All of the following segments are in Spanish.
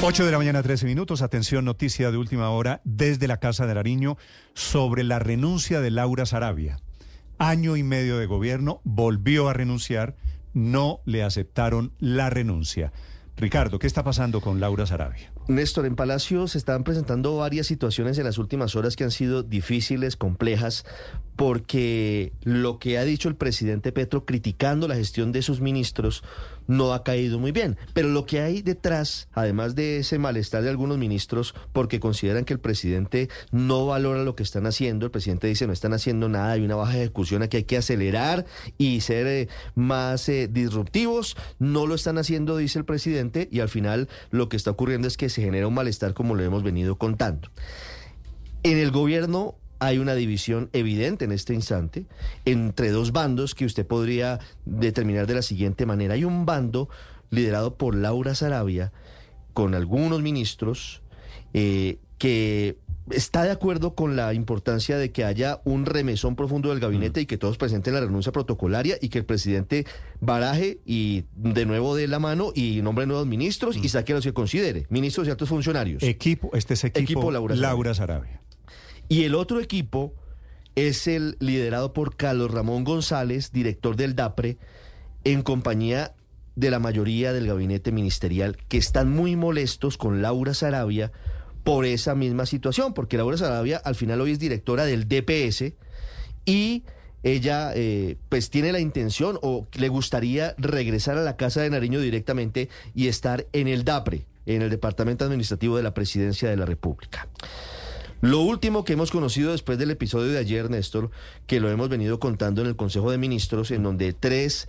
8 de la mañana, 13 minutos. Atención, noticia de última hora desde la Casa de Nariño sobre la renuncia de Laura Sarabia. Año y medio de gobierno, volvió a renunciar, no le aceptaron la renuncia. Ricardo, ¿qué está pasando con Laura Sarabia? Néstor, en Palacio se están presentando varias situaciones en las últimas horas que han sido difíciles, complejas, porque lo que ha dicho el presidente Petro criticando la gestión de sus ministros no ha caído muy bien. Pero lo que hay detrás, además de ese malestar de algunos ministros, porque consideran que el presidente no valora lo que están haciendo, el presidente dice no están haciendo nada, hay una baja ejecución, aquí hay que acelerar y ser eh, más eh, disruptivos, no lo están haciendo, dice el presidente, y al final lo que está ocurriendo es que se genera un malestar como lo hemos venido contando. En el gobierno hay una división evidente en este instante entre dos bandos que usted podría determinar de la siguiente manera. Hay un bando liderado por Laura Sarabia con algunos ministros eh, que está de acuerdo con la importancia de que haya un remesón profundo del gabinete mm. y que todos presenten la renuncia protocolaria y que el presidente baraje y de nuevo dé la mano y nombre nuevos ministros y mm. saque a los que considere, ministros y altos funcionarios. Equipo, este es equipo, Laura Sarabia. Y el otro equipo es el liderado por Carlos Ramón González, director del DAPRE, en compañía de la mayoría del gabinete ministerial, que están muy molestos con Laura Sarabia por esa misma situación, porque Laura Sarabia al final hoy es directora del DPS y ella eh, pues tiene la intención o le gustaría regresar a la Casa de Nariño directamente y estar en el DAPRE, en el Departamento Administrativo de la Presidencia de la República. Lo último que hemos conocido después del episodio de ayer, Néstor, que lo hemos venido contando en el Consejo de Ministros, en donde tres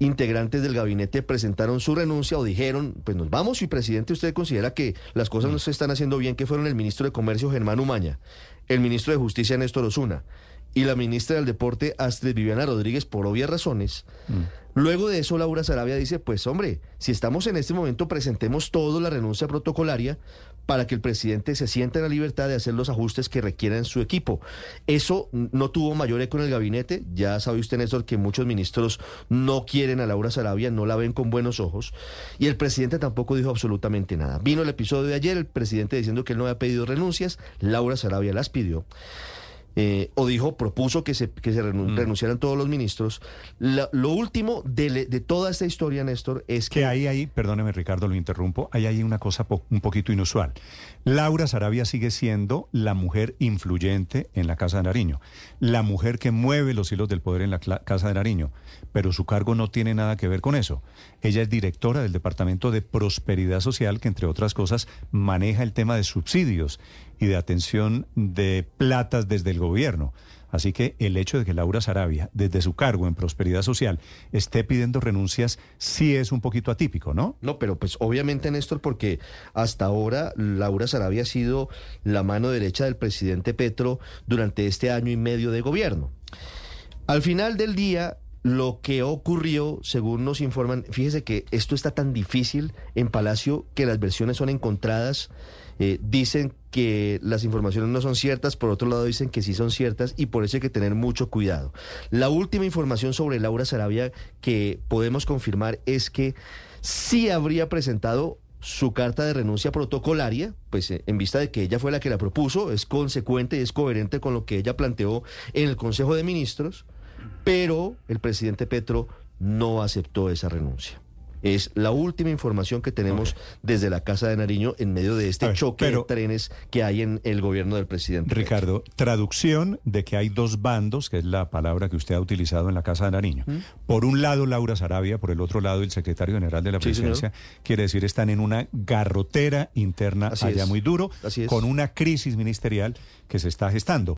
integrantes del gabinete presentaron su renuncia o dijeron, pues nos vamos y presidente, usted considera que las cosas no se están haciendo bien, que fueron el ministro de Comercio Germán Umaña, el ministro de Justicia Néstor Osuna y la ministra del Deporte Astrid Viviana Rodríguez por obvias razones. Mm. Luego de eso, Laura Sarabia dice, pues hombre, si estamos en este momento, presentemos todo la renuncia protocolaria para que el presidente se sienta en la libertad de hacer los ajustes que requiera su equipo. Eso no tuvo mayor eco en el gabinete. Ya sabe usted, Néstor, que muchos ministros no quieren a Laura Sarabia, no la ven con buenos ojos. Y el presidente tampoco dijo absolutamente nada. Vino el episodio de ayer, el presidente diciendo que él no había pedido renuncias, Laura Sarabia las pidió. Eh, o dijo, propuso que se, que se mm. renunciaran todos los ministros. lo último de, de, toda esta historia, Néstor, es que... Que ahí, ahí, perdóneme Ricardo, lo interrumpo, hay ahí una cosa un poquito inusual. Laura Sarabia sigue siendo la mujer influyente en la Casa de Nariño, la mujer que mueve los hilos del poder en la Casa de Nariño, pero su cargo no tiene nada que ver con eso. Ella es directora del Departamento de Prosperidad Social, que entre otras cosas maneja el tema de subsidios y de atención de platas desde el gobierno. Así que el hecho de que Laura Sarabia, desde su cargo en Prosperidad Social, esté pidiendo renuncias, sí es un poquito atípico, ¿no? No, pero pues obviamente, Néstor, porque hasta ahora Laura Sarabia ha sido la mano derecha del presidente Petro durante este año y medio de gobierno. Al final del día, lo que ocurrió, según nos informan, fíjese que esto está tan difícil en Palacio que las versiones son encontradas. Eh, dicen que las informaciones no son ciertas, por otro lado dicen que sí son ciertas y por eso hay que tener mucho cuidado. La última información sobre Laura Sarabia que podemos confirmar es que sí habría presentado su carta de renuncia protocolaria, pues eh, en vista de que ella fue la que la propuso, es consecuente y es coherente con lo que ella planteó en el Consejo de Ministros, pero el presidente Petro no aceptó esa renuncia. Es la última información que tenemos desde la Casa de Nariño en medio de este choque de trenes que hay en el gobierno del presidente. Ricardo, traducción de que hay dos bandos, que es la palabra que usted ha utilizado en la Casa de Nariño. ¿Mm? Por un lado Laura Sarabia, por el otro lado el secretario general de la presidencia, quiere decir están en una garrotera interna allá muy duro, con una crisis ministerial que se está gestando.